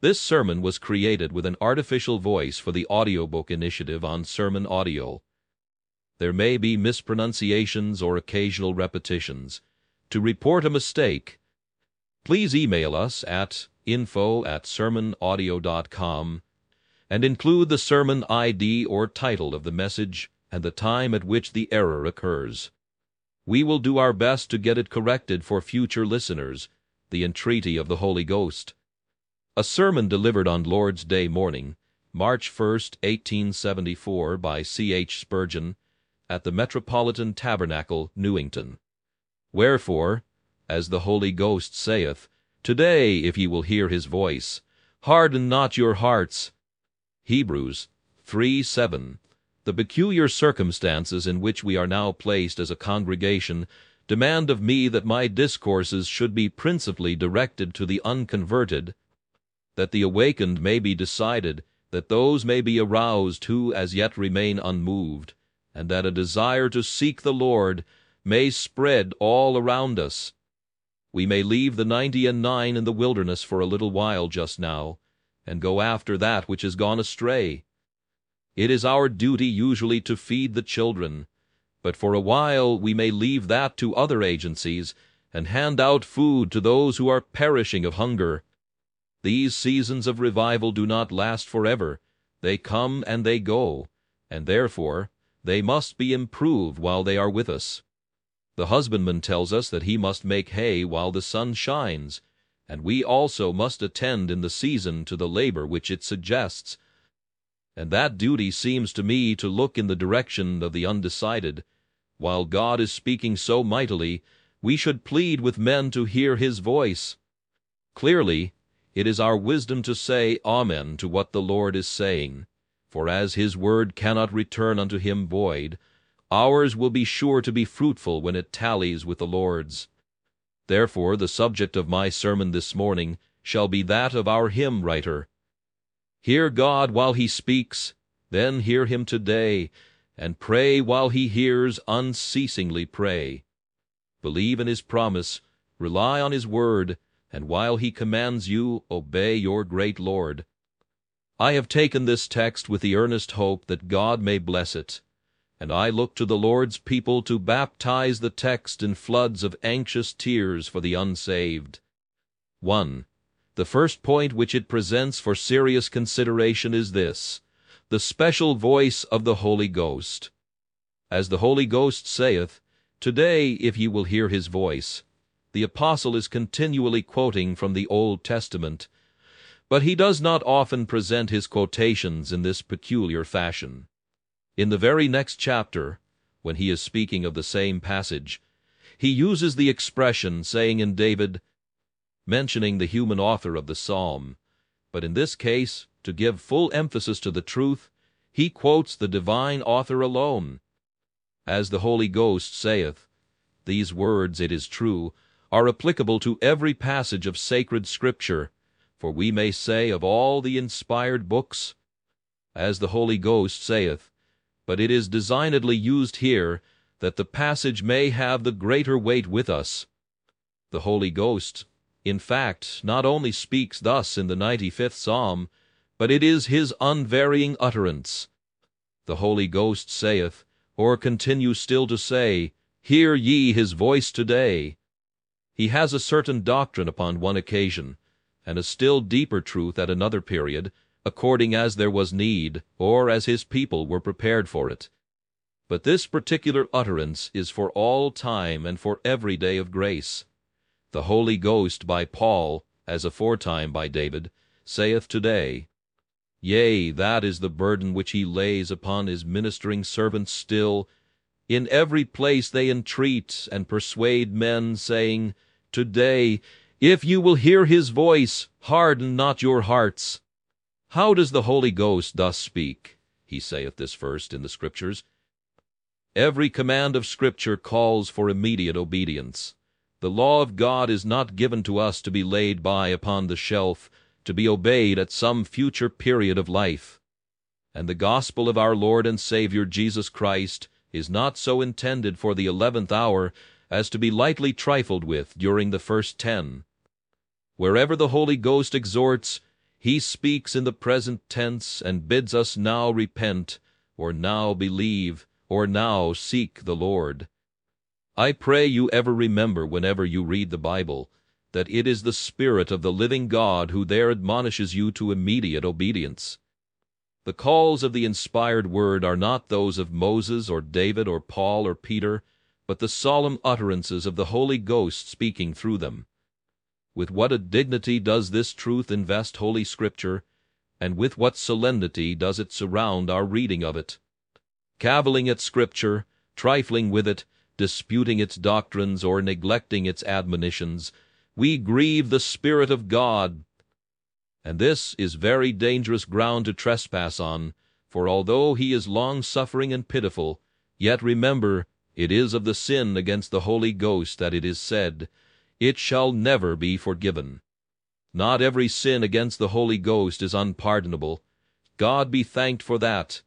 This sermon was created with an artificial voice for the audiobook initiative on Sermon Audio. There may be mispronunciations or occasional repetitions. To report a mistake, please email us at info at sermonaudio.com and include the sermon ID or title of the message and the time at which the error occurs. We will do our best to get it corrected for future listeners, the entreaty of the Holy Ghost. A sermon delivered on Lord's Day morning, March 1, 1874, by C. H. Spurgeon, at the Metropolitan Tabernacle, Newington. Wherefore, as the Holy Ghost saith, Today, if ye will hear his voice, harden not your hearts. Hebrews 3 7. The peculiar circumstances in which we are now placed as a congregation demand of me that my discourses should be principally directed to the unconverted, that the awakened may be decided, that those may be aroused who as yet remain unmoved, and that a desire to seek the Lord may spread all around us. We may leave the ninety and nine in the wilderness for a little while just now, and go after that which has gone astray. It is our duty usually to feed the children, but for a while we may leave that to other agencies, and hand out food to those who are perishing of hunger. These seasons of revival do not last forever. They come and they go, and therefore they must be improved while they are with us. The husbandman tells us that he must make hay while the sun shines, and we also must attend in the season to the labor which it suggests. And that duty seems to me to look in the direction of the undecided. While God is speaking so mightily, we should plead with men to hear his voice. Clearly, it is our wisdom to say Amen to what the Lord is saying. For as his word cannot return unto him void, ours will be sure to be fruitful when it tallies with the Lord's. Therefore the subject of my sermon this morning shall be that of our hymn writer. Hear God while he speaks, then hear him today, and pray while he hears, unceasingly pray. Believe in his promise, rely on his word, and while he commands you, obey your great Lord. I have taken this text with the earnest hope that God may bless it and I look to the Lord's people to baptize the text in floods of anxious tears for the unsaved. 1. The first point which it presents for serious consideration is this the special voice of the Holy Ghost. As the Holy Ghost saith, Today, if ye will hear his voice, the apostle is continually quoting from the Old Testament, but he does not often present his quotations in this peculiar fashion. In the very next chapter, when he is speaking of the same passage, he uses the expression, saying in David, mentioning the human author of the psalm, but in this case, to give full emphasis to the truth, he quotes the divine author alone. As the Holy Ghost saith, these words, it is true, are applicable to every passage of sacred Scripture, for we may say of all the inspired books, as the Holy Ghost saith, but it is designedly used here that the passage may have the greater weight with us. The Holy Ghost, in fact, not only speaks thus in the 95th Psalm, but it is his unvarying utterance. The Holy Ghost saith, or continues still to say, Hear ye his voice today. He has a certain doctrine upon one occasion, and a still deeper truth at another period, according as there was need, or as his people were prepared for it. But this particular utterance is for all time and for every day of grace. The Holy Ghost by Paul, as aforetime by David, saith today, Yea, that is the burden which he lays upon his ministering servants still. In every place they entreat and persuade men, saying, Today, if you will hear his voice, harden not your hearts. How does the Holy Ghost thus speak? He saith this first in the Scriptures. Every command of Scripture calls for immediate obedience. The law of God is not given to us to be laid by upon the shelf, to be obeyed at some future period of life. And the gospel of our Lord and Savior Jesus Christ is not so intended for the eleventh hour as to be lightly trifled with during the first ten. Wherever the Holy Ghost exhorts, He speaks in the present tense and bids us now repent, or now believe, or now seek the Lord. I pray you ever remember whenever you read the Bible that it is the Spirit of the living God who there admonishes you to immediate obedience. The calls of the inspired Word are not those of Moses or David or Paul or Peter, but the solemn utterances of the Holy Ghost speaking through them. With what a dignity does this truth invest Holy Scripture, and with what solemnity does it surround our reading of it. Cavilling at Scripture, trifling with it, disputing its doctrines, or neglecting its admonitions, we grieve the Spirit of God. And this is very dangerous ground to trespass on, for although he is long-suffering and pitiful, yet remember, it is of the sin against the Holy Ghost that it is said, it shall never be forgiven. Not every sin against the Holy Ghost is unpardonable. God be thanked for that.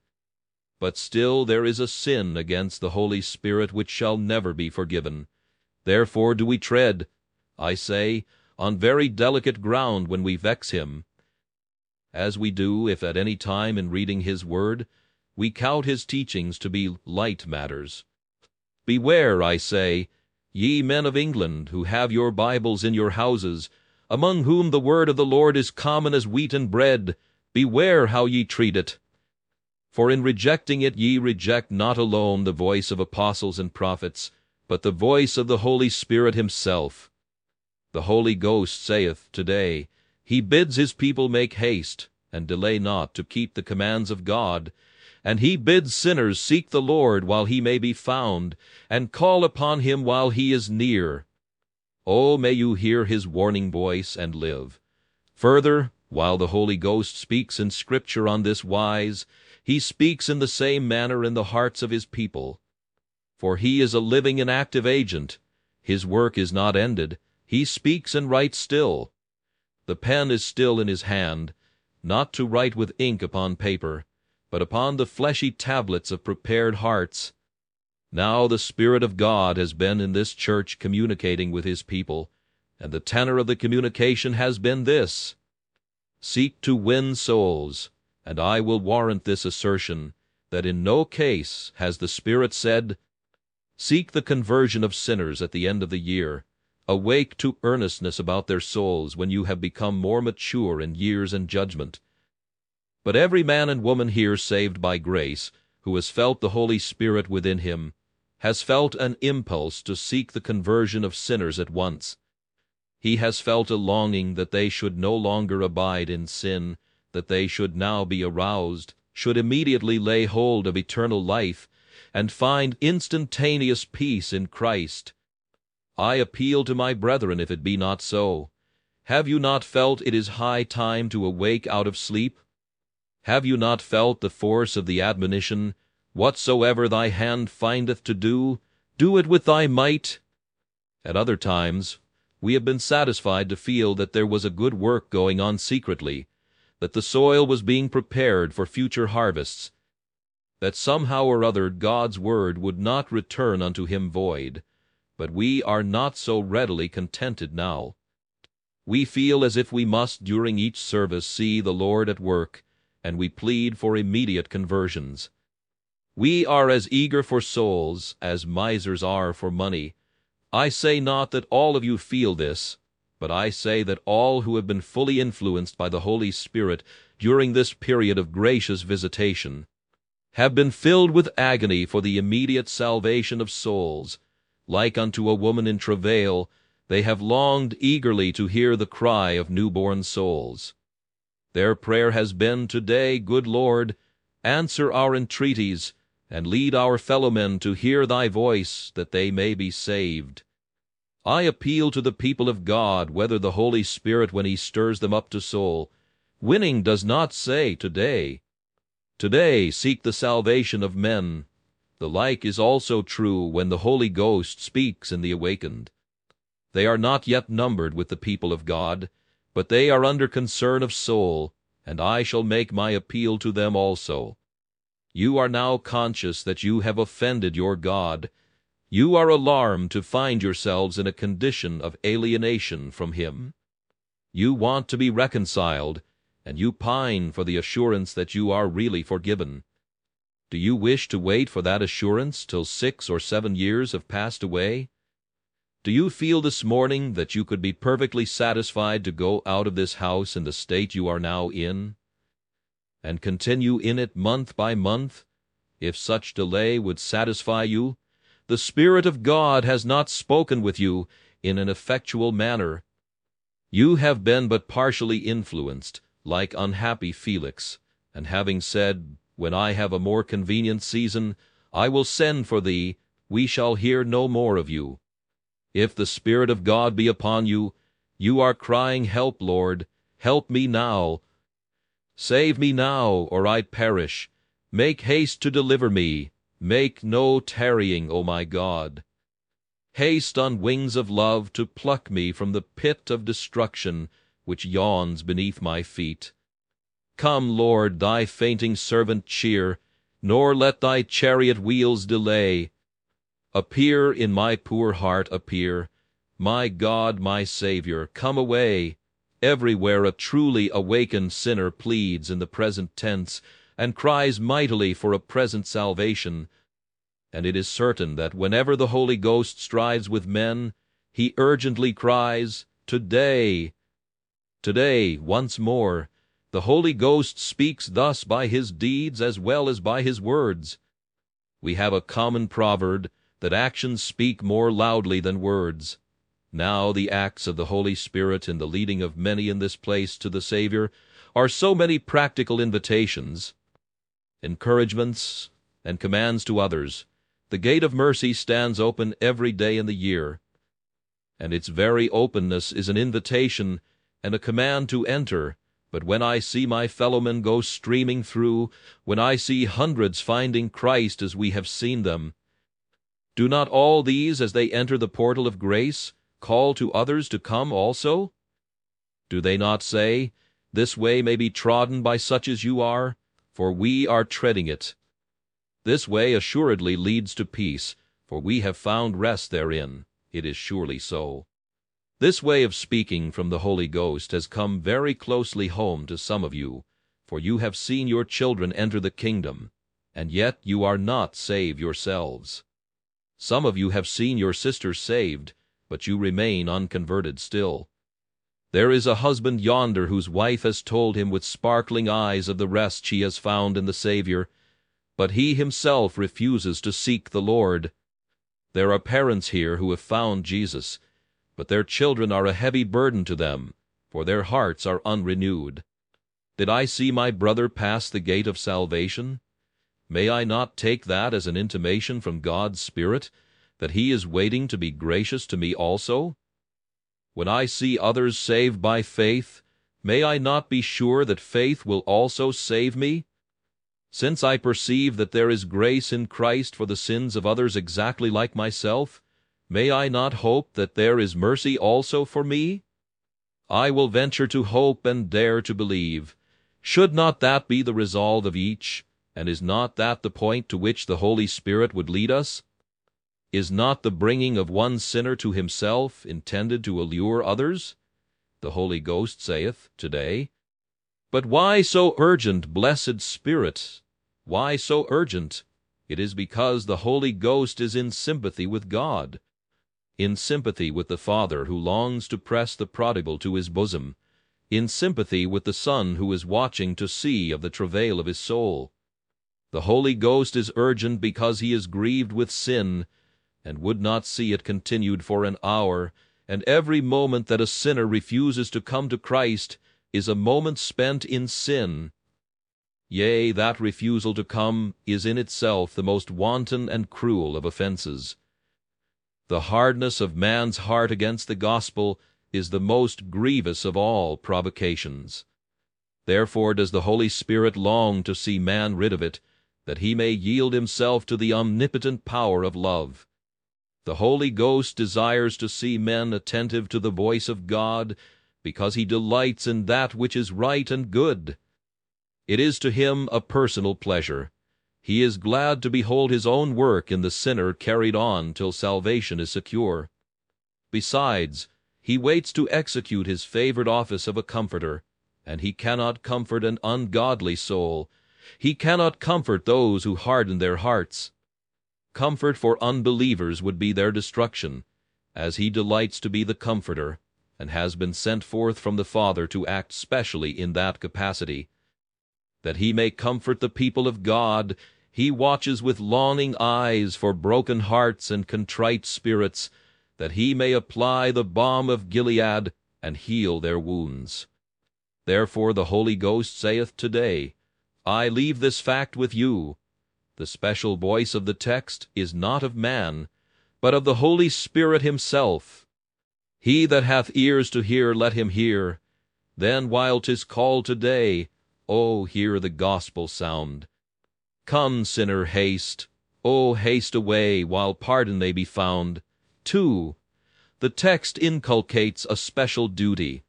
But still there is a sin against the Holy Spirit which shall never be forgiven. Therefore do we tread, I say, on very delicate ground when we vex him. As we do if at any time in reading his word we count his teachings to be light matters. Beware, I say, Ye men of England, who have your Bibles in your houses, among whom the word of the Lord is common as wheat and bread, beware how ye treat it. For in rejecting it ye reject not alone the voice of apostles and prophets, but the voice of the Holy Spirit himself. The Holy Ghost saith today, He bids His people make haste, and delay not to keep the commands of God, and he bids sinners seek the Lord while he may be found, and call upon him while he is near. Oh, may you hear his warning voice and live. Further, while the Holy Ghost speaks in Scripture on this wise, he speaks in the same manner in the hearts of his people. For he is a living and active agent. His work is not ended. He speaks and writes still. The pen is still in his hand, not to write with ink upon paper, but upon the fleshy tablets of prepared hearts. Now the Spirit of God has been in this church communicating with his people, and the tenor of the communication has been this Seek to win souls, and I will warrant this assertion, that in no case has the Spirit said, Seek the conversion of sinners at the end of the year. Awake to earnestness about their souls when you have become more mature in years and judgment. But every man and woman here saved by grace, who has felt the Holy Spirit within him, has felt an impulse to seek the conversion of sinners at once. He has felt a longing that they should no longer abide in sin, that they should now be aroused, should immediately lay hold of eternal life, and find instantaneous peace in Christ. I appeal to my brethren if it be not so. Have you not felt it is high time to awake out of sleep? Have you not felt the force of the admonition, Whatsoever thy hand findeth to do, do it with thy might? At other times, we have been satisfied to feel that there was a good work going on secretly, that the soil was being prepared for future harvests, that somehow or other God's word would not return unto him void. But we are not so readily contented now. We feel as if we must during each service see the Lord at work, and we plead for immediate conversions. We are as eager for souls as misers are for money. I say not that all of you feel this, but I say that all who have been fully influenced by the Holy Spirit during this period of gracious visitation have been filled with agony for the immediate salvation of souls. Like unto a woman in travail, they have longed eagerly to hear the cry of newborn souls. Their prayer has been today, Good Lord, answer our entreaties, and lead our fellowmen to hear thy voice, that they may be saved. I appeal to the people of God whether the Holy Spirit, when he stirs them up to soul, winning does not say today. Today seek the salvation of men. The like is also true when the Holy Ghost speaks in the awakened. They are not yet numbered with the people of God, but they are under concern of soul, and I shall make my appeal to them also. You are now conscious that you have offended your God. You are alarmed to find yourselves in a condition of alienation from Him. You want to be reconciled, and you pine for the assurance that you are really forgiven. Do you wish to wait for that assurance till six or seven years have passed away? Do you feel this morning that you could be perfectly satisfied to go out of this house in the state you are now in, and continue in it month by month, if such delay would satisfy you? The Spirit of God has not spoken with you in an effectual manner. You have been but partially influenced, like unhappy Felix, and having said, When I have a more convenient season, I will send for thee, we shall hear no more of you. If the Spirit of God be upon you, you are crying, Help, Lord, help me now. Save me now, or I perish. Make haste to deliver me. Make no tarrying, O my God. Haste on wings of love to pluck me from the pit of destruction which yawns beneath my feet. Come, Lord, thy fainting servant cheer, nor let thy chariot wheels delay. Appear in my poor heart, appear. My God, my Saviour, come away. Everywhere a truly awakened sinner pleads in the present tense, and cries mightily for a present salvation. And it is certain that whenever the Holy Ghost strives with men, he urgently cries, Today! Today, once more, the Holy Ghost speaks thus by his deeds as well as by his words. We have a common proverb that actions speak more loudly than words. Now the acts of the Holy Spirit in the leading of many in this place to the Savior are so many practical invitations, encouragements, and commands to others. The gate of mercy stands open every day in the year, and its very openness is an invitation and a command to enter. But when I see my fellowmen go streaming through, when I see hundreds finding Christ as we have seen them, do not all these, as they enter the portal of grace, call to others to come also? Do they not say, This way may be trodden by such as you are, for we are treading it? This way assuredly leads to peace, for we have found rest therein. It is surely so. This way of speaking from the Holy Ghost has come very closely home to some of you, for you have seen your children enter the kingdom, and yet you are not saved yourselves. Some of you have seen your sisters saved, but you remain unconverted still. There is a husband yonder whose wife has told him with sparkling eyes of the rest she has found in the Savior, but he himself refuses to seek the Lord. There are parents here who have found Jesus, but their children are a heavy burden to them, for their hearts are unrenewed. Did I see my brother pass the gate of salvation? May I not take that as an intimation from God's Spirit that He is waiting to be gracious to me also? When I see others saved by faith, may I not be sure that faith will also save me? Since I perceive that there is grace in Christ for the sins of others exactly like myself, may I not hope that there is mercy also for me? I will venture to hope and dare to believe. Should not that be the resolve of each? And is not that the point to which the Holy Spirit would lead us? Is not the bringing of one sinner to himself intended to allure others? The Holy Ghost saith, today. But why so urgent, blessed Spirit? Why so urgent? It is because the Holy Ghost is in sympathy with God, in sympathy with the Father who longs to press the prodigal to his bosom, in sympathy with the Son who is watching to see of the travail of his soul. The Holy Ghost is urgent because he is grieved with sin, and would not see it continued for an hour, and every moment that a sinner refuses to come to Christ is a moment spent in sin. Yea, that refusal to come is in itself the most wanton and cruel of offenses. The hardness of man's heart against the gospel is the most grievous of all provocations. Therefore does the Holy Spirit long to see man rid of it, that he may yield himself to the omnipotent power of love. The Holy Ghost desires to see men attentive to the voice of God, because he delights in that which is right and good. It is to him a personal pleasure. He is glad to behold his own work in the sinner carried on till salvation is secure. Besides, he waits to execute his favored office of a comforter, and he cannot comfort an ungodly soul. He cannot comfort those who harden their hearts. Comfort for unbelievers would be their destruction, as he delights to be the comforter, and has been sent forth from the Father to act specially in that capacity. That he may comfort the people of God, he watches with longing eyes for broken hearts and contrite spirits, that he may apply the balm of Gilead and heal their wounds. Therefore the Holy Ghost saith today, I leave this fact with you. The special voice of the text is not of man, but of the Holy Spirit himself. He that hath ears to hear, let him hear. Then while 'tis called today, O hear the gospel sound. Come, sinner, haste. O haste away, while pardon may be found. 2. The text inculcates a special duty.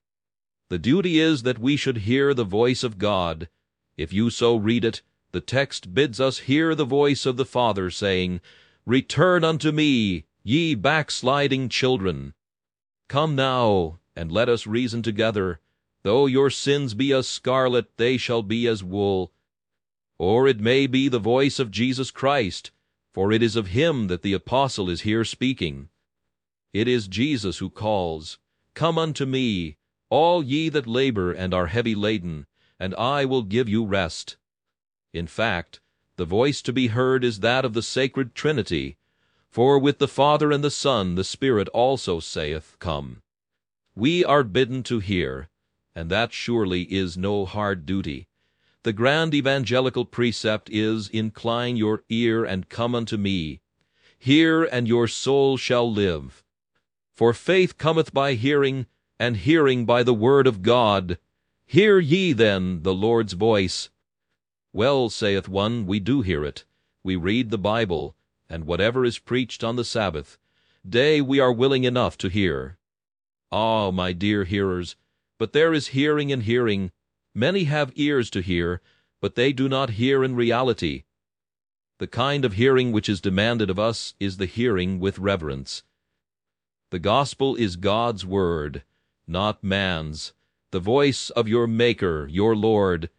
The duty is that we should hear the voice of God. If you so read it, the text bids us hear the voice of the Father, saying, Return unto me, ye backsliding children. Come now, and let us reason together. Though your sins be as scarlet, they shall be as wool. Or it may be the voice of Jesus Christ, for it is of him that the apostle is here speaking. It is Jesus who calls, Come unto me, all ye that labor and are heavy laden, and I will give you rest. In fact, the voice to be heard is that of the sacred Trinity, for with the Father and the Son the Spirit also saith, Come. We are bidden to hear, and that surely is no hard duty. The grand evangelical precept is, Incline your ear and come unto me. Hear, and your soul shall live. For faith cometh by hearing, and hearing by the word of God. Hear ye then the Lord's voice. Well, saith one, we do hear it. We read the Bible, and whatever is preached on the Sabbath, day we are willing enough to hear. Ah, my dear hearers, but there is hearing and hearing. Many have ears to hear, but they do not hear in reality. The kind of hearing which is demanded of us is the hearing with reverence. The gospel is God's word, not man's, the voice of your Maker, your Lord,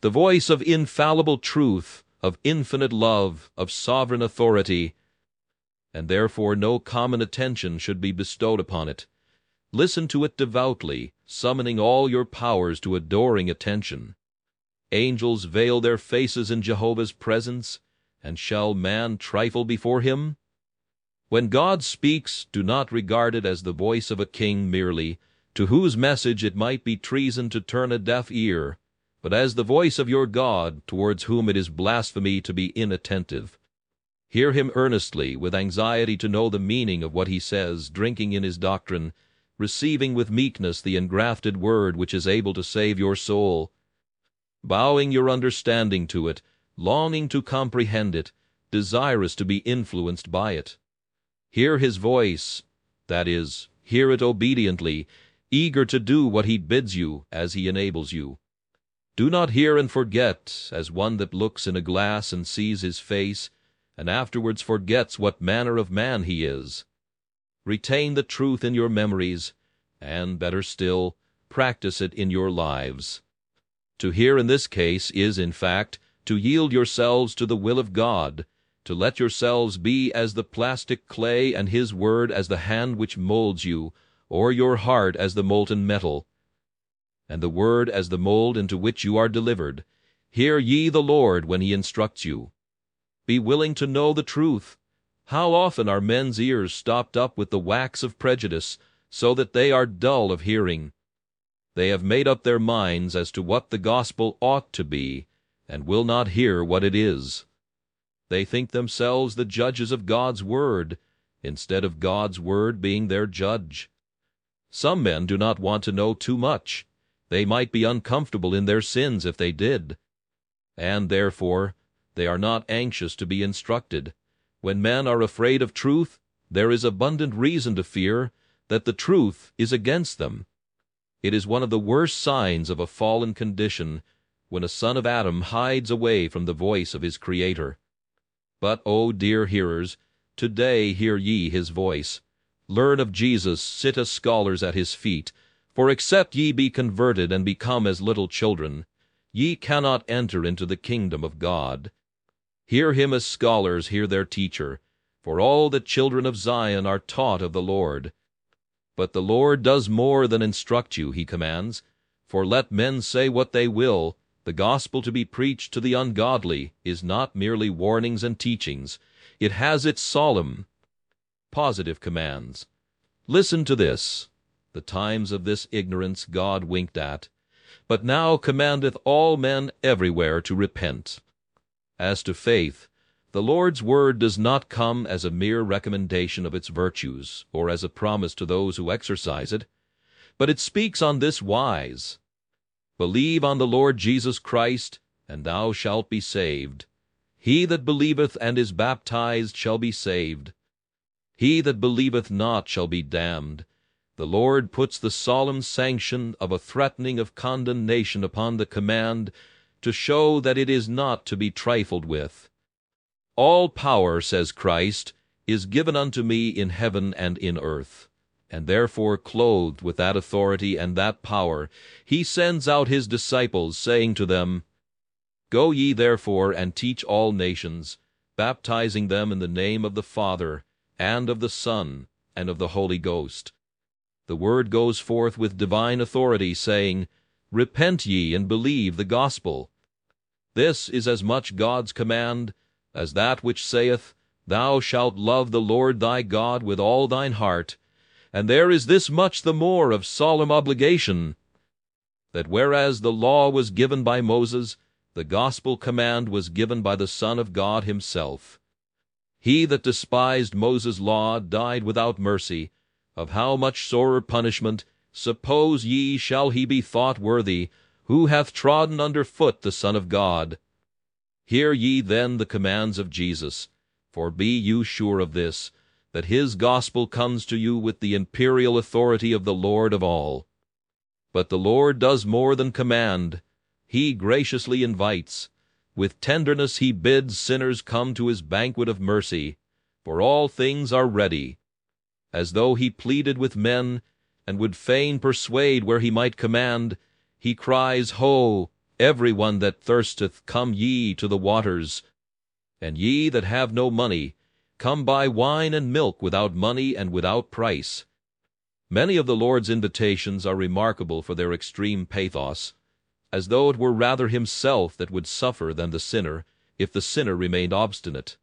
the voice of infallible truth, of infinite love, of sovereign authority, and therefore no common attention should be bestowed upon it. Listen to it devoutly, summoning all your powers to adoring attention. Angels veil their faces in Jehovah's presence, and shall man trifle before him? When God speaks, do not regard it as the voice of a king merely, to whose message it might be treason to turn a deaf ear, but as the voice of your God, towards whom it is blasphemy to be inattentive. Hear him earnestly, with anxiety to know the meaning of what he says, drinking in his doctrine, receiving with meekness the engrafted word which is able to save your soul, bowing your understanding to it, longing to comprehend it, desirous to be influenced by it. Hear his voice, that is, hear it obediently, eager to do what he bids you as he enables you. Do not hear and forget, as one that looks in a glass and sees his face, and afterwards forgets what manner of man he is. Retain the truth in your memories, and, better still, practice it in your lives. To hear in this case is, in fact, to yield yourselves to the will of God, to let yourselves be as the plastic clay and his word as the hand which molds you, or your heart as the molten metal, and the word as the mold into which you are delivered. Hear ye the Lord when he instructs you. Be willing to know the truth. How often are men's ears stopped up with the wax of prejudice, so that they are dull of hearing? They have made up their minds as to what the gospel ought to be, and will not hear what it is. They think themselves the judges of God's word, instead of God's word being their judge. Some men do not want to know too much. They might be uncomfortable in their sins if they did. And therefore they are not anxious to be instructed. When men are afraid of truth, there is abundant reason to fear that the truth is against them. It is one of the worst signs of a fallen condition when a son of Adam hides away from the voice of his Creator. But, O dear hearers, today hear ye his voice. Learn of Jesus, sit as scholars at his feet, For except ye be converted and become as little children, ye cannot enter into the kingdom of God. Hear him as scholars hear their teacher, for all the children of Zion are taught of the Lord. But the Lord does more than instruct you, he commands. For let men say what they will, the gospel to be preached to the ungodly is not merely warnings and teachings. It has its solemn, positive commands. Listen to this. The times of this ignorance God winked at, but now commandeth all men everywhere to repent. As to faith, the Lord's word does not come as a mere recommendation of its virtues, or as a promise to those who exercise it, but it speaks on this wise Believe on the Lord Jesus Christ, and thou shalt be saved. He that believeth and is baptized shall be saved. He that believeth not shall be damned. The Lord puts the solemn sanction of a threatening of condemnation upon the command to show that it is not to be trifled with. All power, says Christ, is given unto me in heaven and in earth. And therefore, clothed with that authority and that power, he sends out his disciples, saying to them, Go ye therefore and teach all nations, baptizing them in the name of the Father, and of the Son, and of the Holy Ghost, the word goes forth with divine authority, saying, Repent ye and believe the gospel. This is as much God's command as that which saith, Thou shalt love the Lord thy God with all thine heart, and there is this much the more of solemn obligation, that whereas the law was given by Moses, the gospel command was given by the Son of God himself. He that despised Moses' law died without mercy, of how much sorer punishment, suppose ye, shall he be thought worthy, who hath trodden under foot the Son of God? Hear ye then the commands of Jesus, for be you sure of this, that his gospel comes to you with the imperial authority of the Lord of all. But the Lord does more than command. He graciously invites. With tenderness he bids sinners come to his banquet of mercy, for all things are ready as though he pleaded with men, and would fain persuade where he might command, he cries, Ho, every one that thirsteth, come ye to the waters. And ye that have no money, come buy wine and milk without money and without price. Many of the Lord's invitations are remarkable for their extreme pathos, as though it were rather himself that would suffer than the sinner, if the sinner remained obstinate.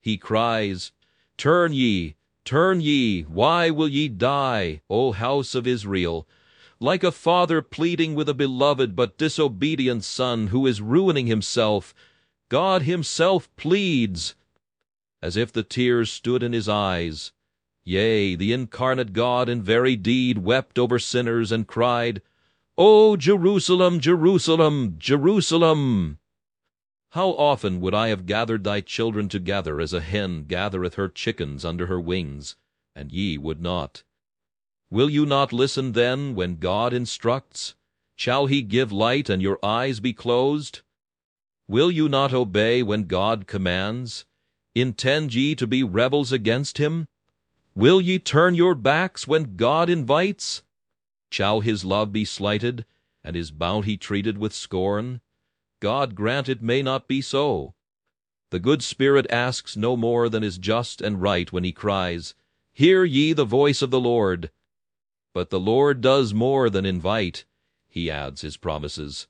He cries, Turn ye, Turn ye, why will ye die, O house of Israel? Like a father pleading with a beloved but disobedient son who is ruining himself, God himself pleads, as if the tears stood in his eyes. Yea, the incarnate God in very deed wept over sinners and cried, O Jerusalem, Jerusalem, Jerusalem! How often would I have gathered thy children together as a hen gathereth her chickens under her wings, and ye would not. Will you not listen then when God instructs? Shall he give light and your eyes be closed? Will you not obey when God commands? Intend ye to be rebels against him? Will ye turn your backs when God invites? Shall his love be slighted, and his bounty treated with scorn? God grant it may not be so. The good Spirit asks no more than is just and right when he cries, Hear ye the voice of the Lord. But the Lord does more than invite. He adds his promises.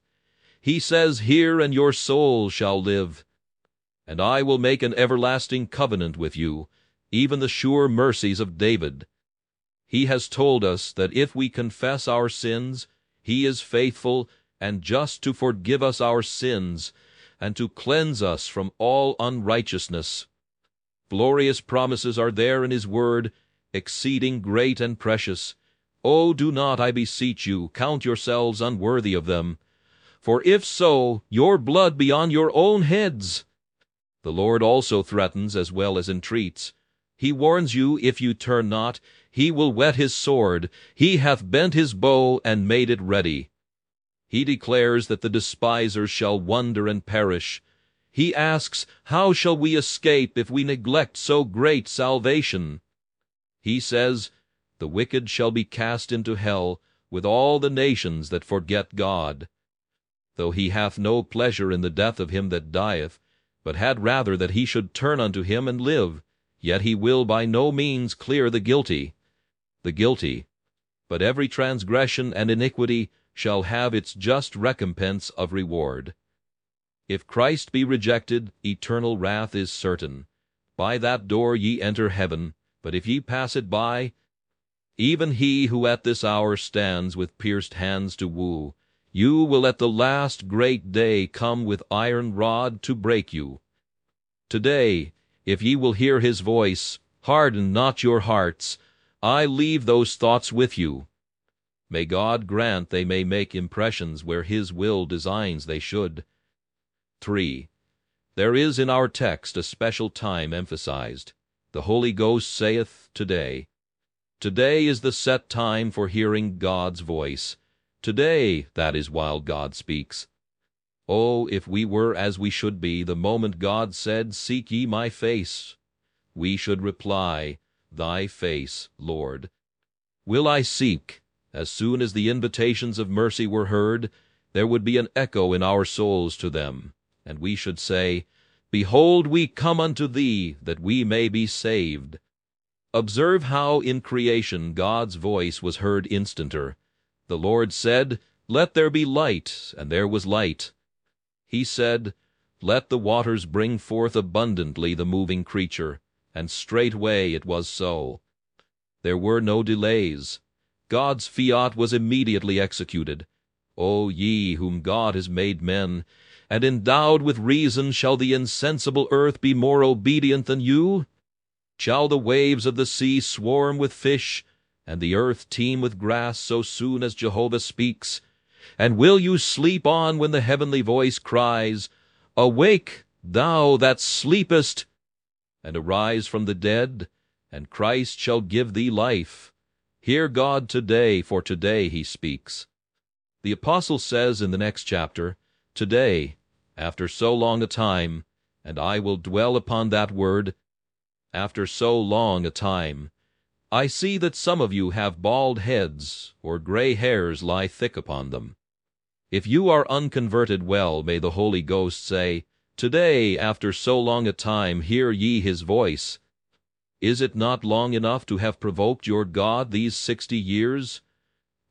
He says, Hear, and your soul shall live. And I will make an everlasting covenant with you, even the sure mercies of David. He has told us that if we confess our sins, he is faithful and just to forgive us our sins, and to cleanse us from all unrighteousness. Glorious promises are there in his word, exceeding great and precious. Oh, do not, I beseech you, count yourselves unworthy of them. For if so, your blood be on your own heads. The Lord also threatens as well as entreats. He warns you, if you turn not, he will whet his sword. He hath bent his bow and made it ready. He declares that the despisers shall wonder and perish. He asks, How shall we escape if we neglect so great salvation? He says, The wicked shall be cast into hell, with all the nations that forget God. Though he hath no pleasure in the death of him that dieth, but had rather that he should turn unto him and live, yet he will by no means clear the guilty. The guilty, but every transgression and iniquity shall have its just recompense of reward. If Christ be rejected, eternal wrath is certain. By that door ye enter heaven, but if ye pass it by, even he who at this hour stands with pierced hands to woo, you will at the last great day come with iron rod to break you. Today, if ye will hear his voice, harden not your hearts, I leave those thoughts with you. May God grant they may make impressions where His will designs they should. 3. There is in our text a special time emphasized. The Holy Ghost saith, Today. Today is the set time for hearing God's voice. Today, that is while God speaks. Oh, if we were as we should be the moment God said, Seek ye my face, we should reply, Thy face, Lord. Will I seek? As soon as the invitations of mercy were heard, there would be an echo in our souls to them, and we should say, Behold, we come unto thee, that we may be saved. Observe how in creation God's voice was heard instanter. The Lord said, Let there be light, and there was light. He said, Let the waters bring forth abundantly the moving creature, and straightway it was so. There were no delays. God's fiat was immediately executed. O ye whom God has made men, and endowed with reason, shall the insensible earth be more obedient than you? Shall the waves of the sea swarm with fish, and the earth teem with grass so soon as Jehovah speaks? And will you sleep on when the heavenly voice cries, Awake, thou that sleepest, and arise from the dead, and Christ shall give thee life. Hear God today, for today he speaks. The apostle says in the next chapter, Today, after so long a time, and I will dwell upon that word, after so long a time, I see that some of you have bald heads, or gray hairs lie thick upon them. If you are unconverted well, may the Holy Ghost say, Today, after so long a time, hear ye his voice. Is it not long enough to have provoked your God these sixty years?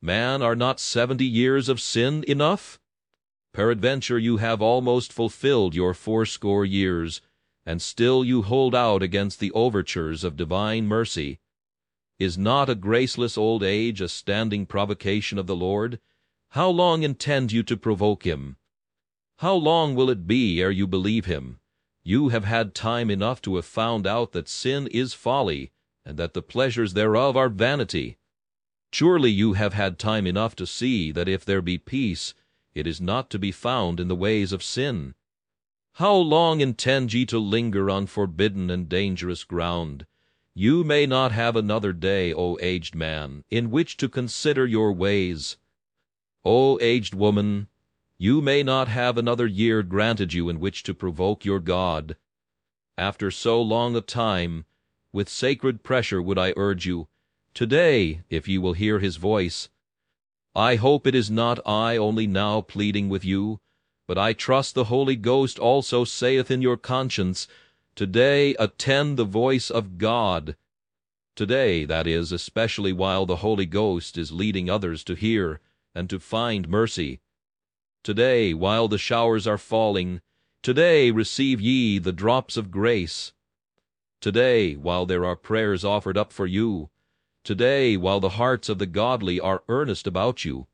Man, are not seventy years of sin enough? Peradventure you have almost fulfilled your fourscore years, and still you hold out against the overtures of divine mercy. Is not a graceless old age a standing provocation of the Lord? How long intend you to provoke him? How long will it be ere you believe him? You have had time enough to have found out that sin is folly, and that the pleasures thereof are vanity. Surely you have had time enough to see that if there be peace, it is not to be found in the ways of sin. How long intend ye to linger on forbidden and dangerous ground? You may not have another day, O aged man, in which to consider your ways. O aged woman, you may not have another year granted you in which to provoke your God. After so long a time, with sacred pressure would I urge you, today, if ye will hear his voice. I hope it is not I only now pleading with you, but I trust the Holy Ghost also saith in your conscience, Today attend the voice of God. Today, that is, especially while the Holy Ghost is leading others to hear and to find mercy. Today, while the showers are falling, today receive ye the drops of grace. Today, while there are prayers offered up for you, today, while the hearts of the godly are earnest about you,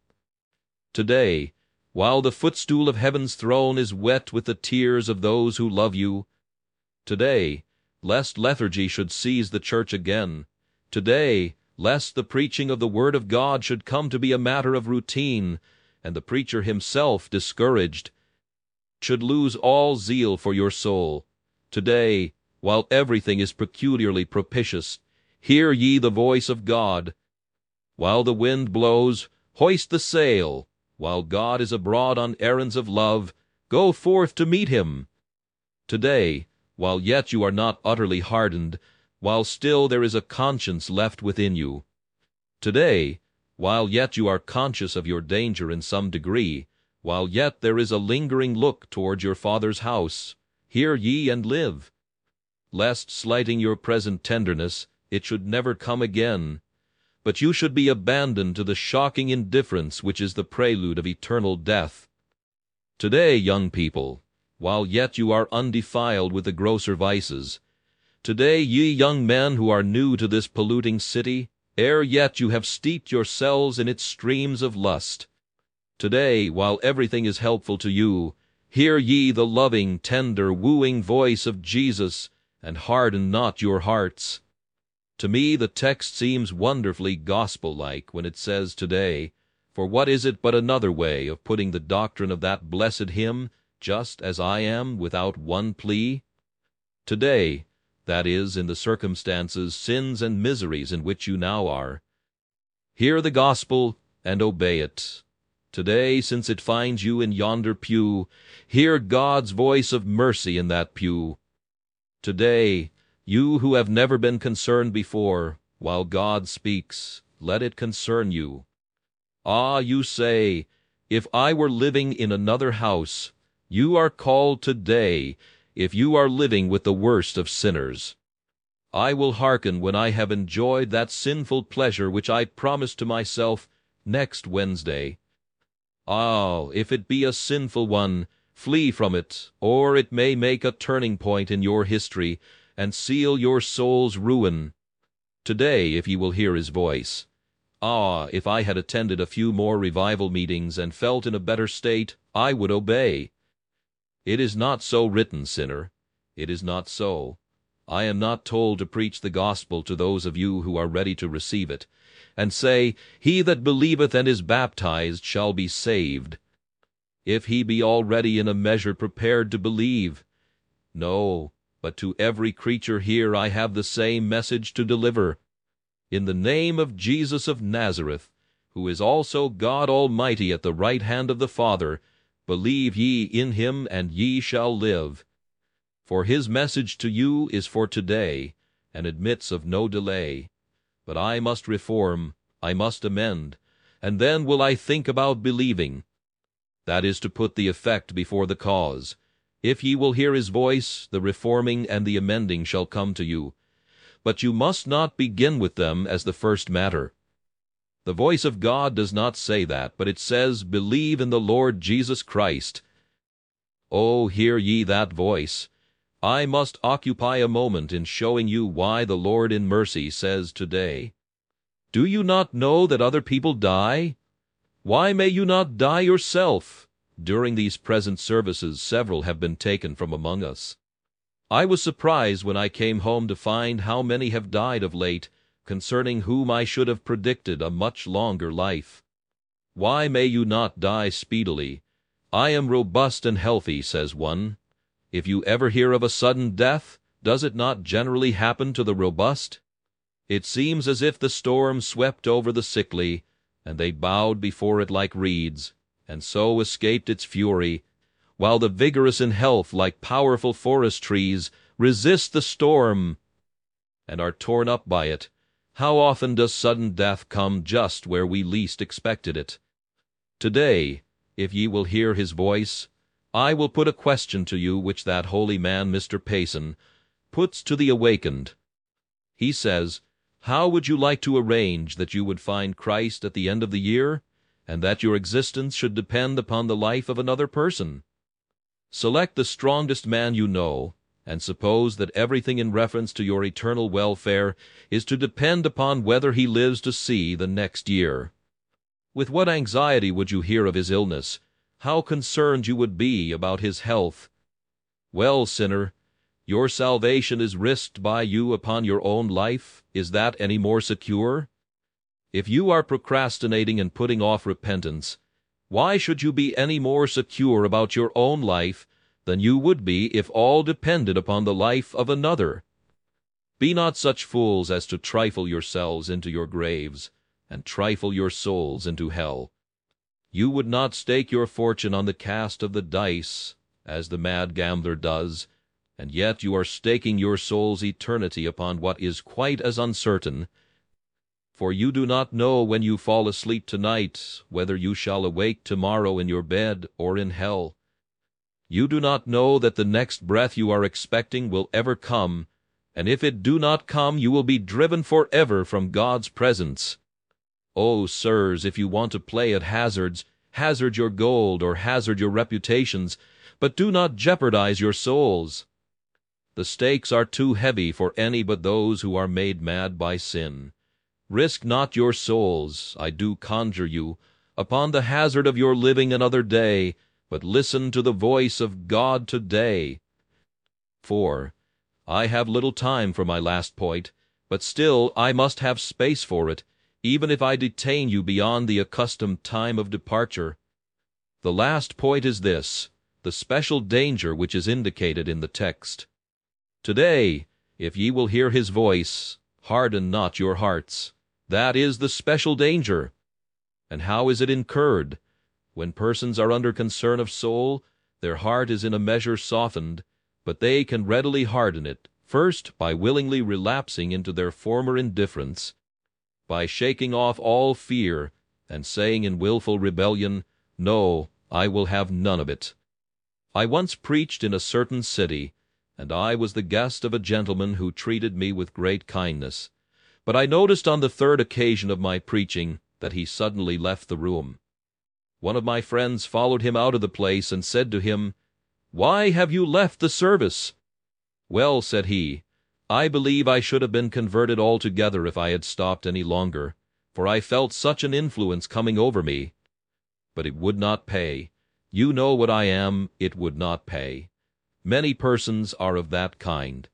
today, while the footstool of heaven's throne is wet with the tears of those who love you, today, lest lethargy should seize the church again, today, lest the preaching of the Word of God should come to be a matter of routine, and the preacher himself discouraged, should lose all zeal for your soul. Today, while everything is peculiarly propitious, hear ye the voice of God. While the wind blows, hoist the sail. While God is abroad on errands of love, go forth to meet him. Today, while yet you are not utterly hardened, while still there is a conscience left within you. Today, while yet you are conscious of your danger in some degree, while yet there is a lingering look toward your Father's house, hear ye and live, lest, slighting your present tenderness, it should never come again, but you should be abandoned to the shocking indifference which is the prelude of eternal death. Today, young people, while yet you are undefiled with the grosser vices, today, ye young men who are new to this polluting city, ere yet you have steeped yourselves in its streams of lust, today, while everything is helpful to you, hear ye the loving, tender, wooing voice of Jesus, and harden not your hearts. To me the text seems wonderfully gospel-like when it says today, for what is it but another way of putting the doctrine of that blessed hymn, just as I am, without one plea? Today, that is, in the circumstances, sins, and miseries in which you now are. Hear the gospel and obey it. Today, since it finds you in yonder pew, hear God's voice of mercy in that pew. Today, you who have never been concerned before, while God speaks, let it concern you. Ah, you say, if I were living in another house, you are called today, if you are living with the worst of sinners. I will hearken when I have enjoyed that sinful pleasure which I promised to myself next Wednesday. Ah, if it be a sinful one, Flee from it, or it may make a turning point in your history, and seal your soul's ruin. Today, if ye will hear his voice. Ah, if I had attended a few more revival meetings and felt in a better state, I would obey. It is not so written, sinner. It is not so. I am not told to preach the gospel to those of you who are ready to receive it, and say, He that believeth and is baptized shall be saved if he be already in a measure prepared to believe. No, but to every creature here I have the same message to deliver. In the name of Jesus of Nazareth, who is also God Almighty at the right hand of the Father, believe ye in him, and ye shall live. For his message to you is for today, and admits of no delay. But I must reform, I must amend, and then will I think about believing, that is to put the effect before the cause. If ye will hear his voice, the reforming and the amending shall come to you. But you must not begin with them as the first matter. The voice of God does not say that, but it says, Believe in the Lord Jesus Christ. Oh, hear ye that voice. I must occupy a moment in showing you why the Lord in mercy says today, Do you not know that other people die? Why may you not die yourself? During these present services several have been taken from among us. I was surprised when I came home to find how many have died of late, concerning whom I should have predicted a much longer life. Why may you not die speedily? I am robust and healthy, says one. If you ever hear of a sudden death, does it not generally happen to the robust? It seems as if the storm swept over the sickly, and they bowed before it like reeds, and so escaped its fury, while the vigorous in health, like powerful forest trees, resist the storm, and are torn up by it. How often does sudden death come just where we least expected it? Today, if ye will hear his voice, I will put a question to you which that holy man, Mr. Payson, puts to the awakened. He says, how would you like to arrange that you would find Christ at the end of the year, and that your existence should depend upon the life of another person? Select the strongest man you know, and suppose that everything in reference to your eternal welfare is to depend upon whether he lives to see the next year. With what anxiety would you hear of his illness? How concerned you would be about his health? Well, sinner, your salvation is risked by you upon your own life. Is that any more secure? If you are procrastinating and putting off repentance, why should you be any more secure about your own life than you would be if all depended upon the life of another? Be not such fools as to trifle yourselves into your graves, and trifle your souls into hell. You would not stake your fortune on the cast of the dice, as the mad gambler does, and yet you are staking your soul's eternity upon what is quite as uncertain. For you do not know when you fall asleep tonight whether you shall awake tomorrow in your bed or in hell. You do not know that the next breath you are expecting will ever come, and if it do not come you will be driven forever from God's presence. Oh, sirs, if you want to play at hazards, hazard your gold or hazard your reputations, but do not jeopardize your souls. The stakes are too heavy for any but those who are made mad by sin. Risk not your souls, I do conjure you, upon the hazard of your living another day, but listen to the voice of God today. 4. I have little time for my last point, but still I must have space for it, even if I detain you beyond the accustomed time of departure. The last point is this, the special danger which is indicated in the text. Today, if ye will hear his voice, harden not your hearts. That is the special danger. And how is it incurred? When persons are under concern of soul, their heart is in a measure softened, but they can readily harden it, first by willingly relapsing into their former indifference, by shaking off all fear, and saying in wilful rebellion, No, I will have none of it. I once preached in a certain city, and I was the guest of a gentleman who treated me with great kindness. But I noticed on the third occasion of my preaching that he suddenly left the room. One of my friends followed him out of the place and said to him, Why have you left the service? Well, said he, I believe I should have been converted altogether if I had stopped any longer, for I felt such an influence coming over me. But it would not pay. You know what I am, it would not pay. Many persons are of that kind.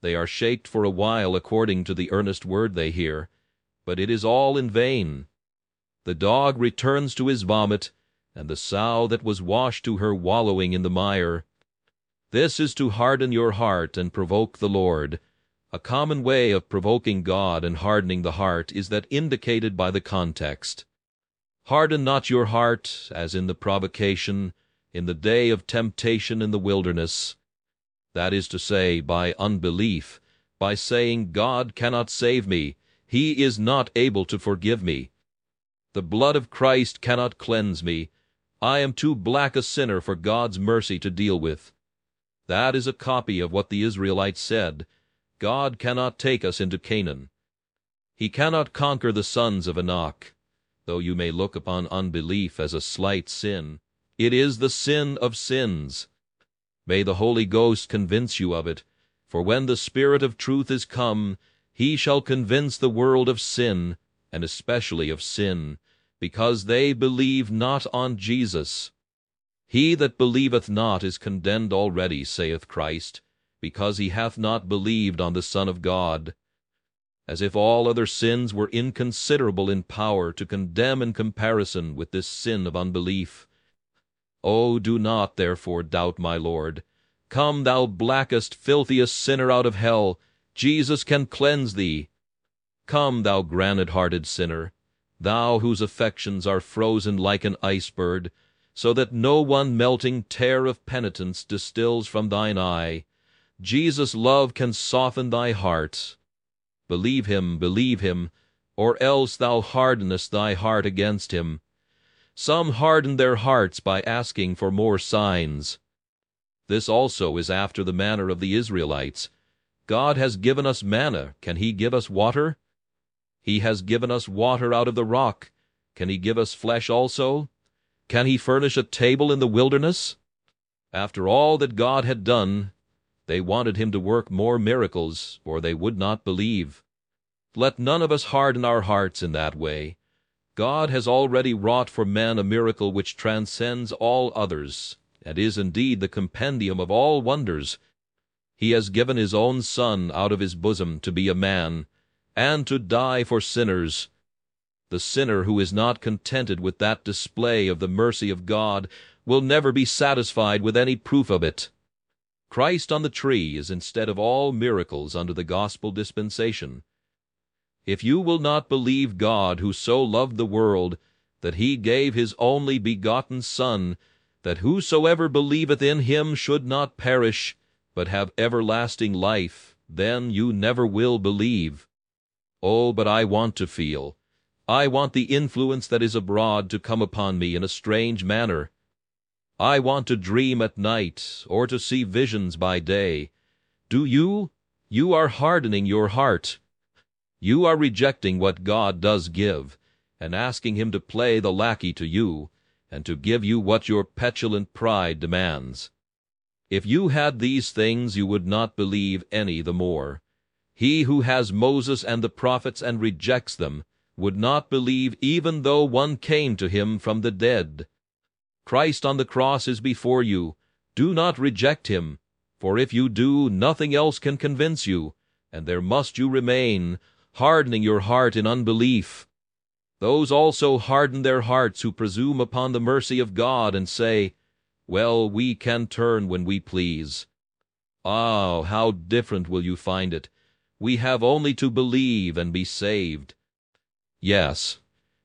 They are shaked for a while according to the earnest word they hear, but it is all in vain. The dog returns to his vomit, and the sow that was washed to her wallowing in the mire. This is to harden your heart and provoke the Lord. A common way of provoking God and hardening the heart is that indicated by the context. Harden not your heart, as in the provocation, in the day of temptation in the wilderness that is to say, by unbelief, by saying, God cannot save me, He is not able to forgive me. The blood of Christ cannot cleanse me. I am too black a sinner for God's mercy to deal with. That is a copy of what the Israelites said. God cannot take us into Canaan. He cannot conquer the sons of Anak. Though you may look upon unbelief as a slight sin, it is the sin of sins. May the Holy Ghost convince you of it, for when the Spirit of truth is come, he shall convince the world of sin, and especially of sin, because they believe not on Jesus. He that believeth not is condemned already, saith Christ, because he hath not believed on the Son of God. As if all other sins were inconsiderable in power to condemn in comparison with this sin of unbelief. Oh, do not, therefore, doubt my Lord. Come, thou blackest, filthiest sinner out of hell, Jesus can cleanse thee. Come, thou granite-hearted sinner, thou whose affections are frozen like an iceberg, so that no one melting tear of penitence distills from thine eye. Jesus' love can soften thy heart. Believe him, believe him, or else thou hardenest thy heart against him. Some harden their hearts by asking for more signs. This also is after the manner of the Israelites. God has given us manna, can he give us water? He has given us water out of the rock, can he give us flesh also? Can he furnish a table in the wilderness? After all that God had done, they wanted him to work more miracles, or they would not believe. Let none of us harden our hearts in that way. God has already wrought for men a miracle which transcends all others, and is indeed the compendium of all wonders. He has given his own Son out of his bosom to be a man, and to die for sinners. The sinner who is not contented with that display of the mercy of God will never be satisfied with any proof of it. Christ on the tree is instead of all miracles under the gospel dispensation. If you will not believe God who so loved the world, that he gave his only begotten Son, that whosoever believeth in him should not perish, but have everlasting life, then you never will believe. Oh, but I want to feel. I want the influence that is abroad to come upon me in a strange manner. I want to dream at night, or to see visions by day. Do you? You are hardening your heart. You are rejecting what God does give, and asking Him to play the lackey to you, and to give you what your petulant pride demands. If you had these things, you would not believe any the more. He who has Moses and the prophets and rejects them would not believe even though one came to him from the dead. Christ on the cross is before you. Do not reject him, for if you do, nothing else can convince you, and there must you remain, hardening your heart in unbelief. Those also harden their hearts who presume upon the mercy of God and say, Well, we can turn when we please. Ah, how different will you find it! We have only to believe and be saved. Yes,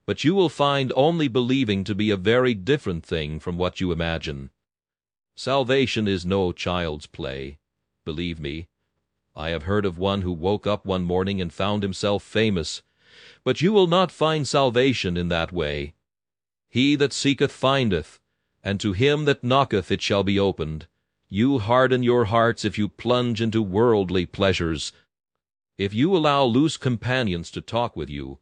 but you will find only believing to be a very different thing from what you imagine. Salvation is no child's play. Believe me, I have heard of one who woke up one morning and found himself famous. But you will not find salvation in that way. He that seeketh findeth, and to him that knocketh it shall be opened. You harden your hearts if you plunge into worldly pleasures. If you allow loose companions to talk with you,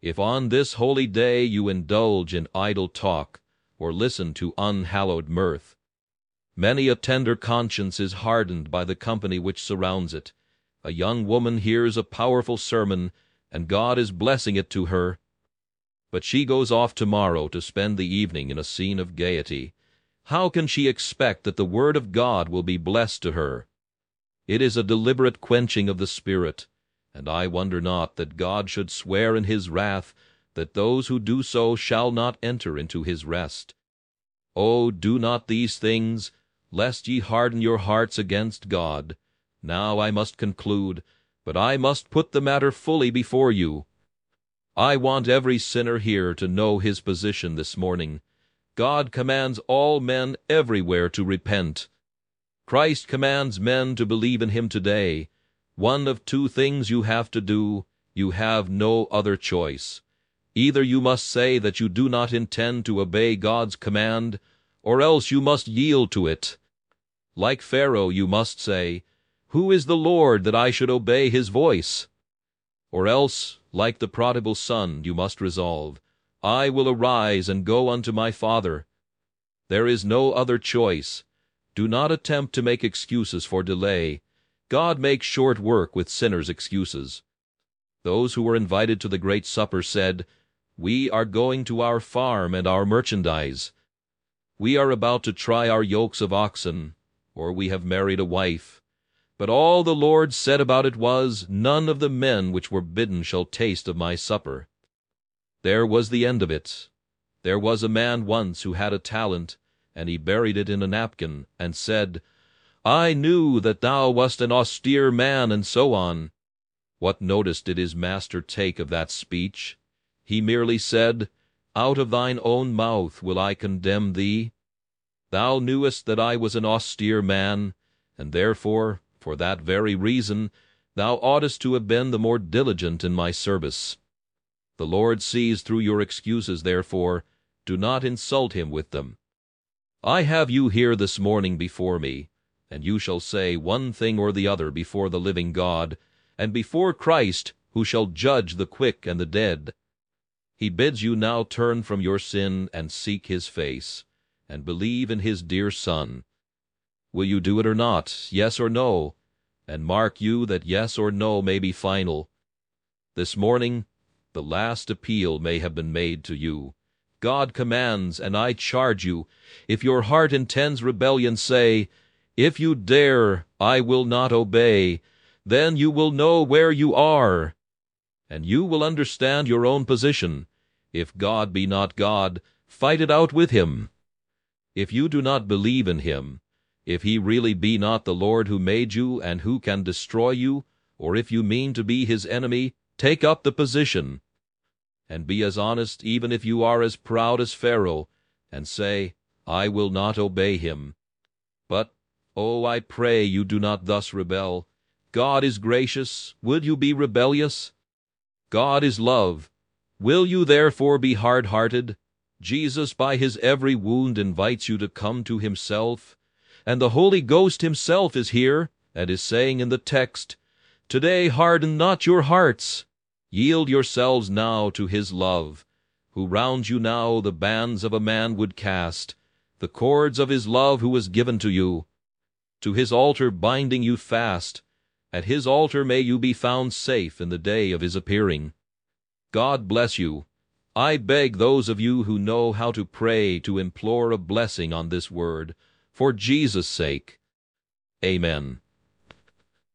if on this holy day you indulge in idle talk, or listen to unhallowed mirth, many a tender conscience is hardened by the company which surrounds it. A young woman hears a powerful sermon, and God is blessing it to her. But she goes off tomorrow to spend the evening in a scene of gaiety. How can she expect that the Word of God will be blessed to her? It is a deliberate quenching of the Spirit, and I wonder not that God should swear in his wrath that those who do so shall not enter into his rest. O do not these things, lest ye harden your hearts against God. Now I must conclude, but I must put the matter fully before you. I want every sinner here to know his position this morning. God commands all men everywhere to repent. Christ commands men to believe in him today. One of two things you have to do. You have no other choice. Either you must say that you do not intend to obey God's command, or else you must yield to it. Like Pharaoh you must say, who is the Lord that I should obey his voice? Or else, like the prodigal son, you must resolve, I will arise and go unto my father. There is no other choice. Do not attempt to make excuses for delay. God makes short work with sinners' excuses. Those who were invited to the great supper said, We are going to our farm and our merchandise. We are about to try our yokes of oxen, or we have married a wife. But all the Lord said about it was, None of the men which were bidden shall taste of my supper. There was the end of it. There was a man once who had a talent, and he buried it in a napkin, and said, I knew that thou wast an austere man, and so on. What notice did his master take of that speech? He merely said, Out of thine own mouth will I condemn thee. Thou knewest that I was an austere man, and therefore for that very reason, thou oughtest to have been the more diligent in my service. The Lord sees through your excuses, therefore, do not insult him with them. I have you here this morning before me, and you shall say one thing or the other before the living God, and before Christ, who shall judge the quick and the dead. He bids you now turn from your sin and seek his face, and believe in his dear Son, Will you do it or not, yes or no? And mark you that yes or no may be final. This morning the last appeal may have been made to you. God commands, and I charge you, if your heart intends rebellion, say, If you dare, I will not obey. Then you will know where you are, and you will understand your own position. If God be not God, fight it out with him. If you do not believe in him, if he really be not the Lord who made you and who can destroy you, or if you mean to be his enemy, take up the position. And be as honest even if you are as proud as Pharaoh, and say, I will not obey him. Oh, I pray you do not thus rebel. God is gracious. Will you be rebellious? God is love. Will you therefore be hard-hearted? Jesus by his every wound invites you to come to himself, and the Holy Ghost himself is here, and is saying in the text, Today harden not your hearts. Yield yourselves now to his love, who round you now the bands of a man would cast, the cords of his love who was given to you, to his altar binding you fast. At his altar may you be found safe in the day of his appearing. God bless you. I beg those of you who know how to pray to implore a blessing on this word, for Jesus' sake. Amen.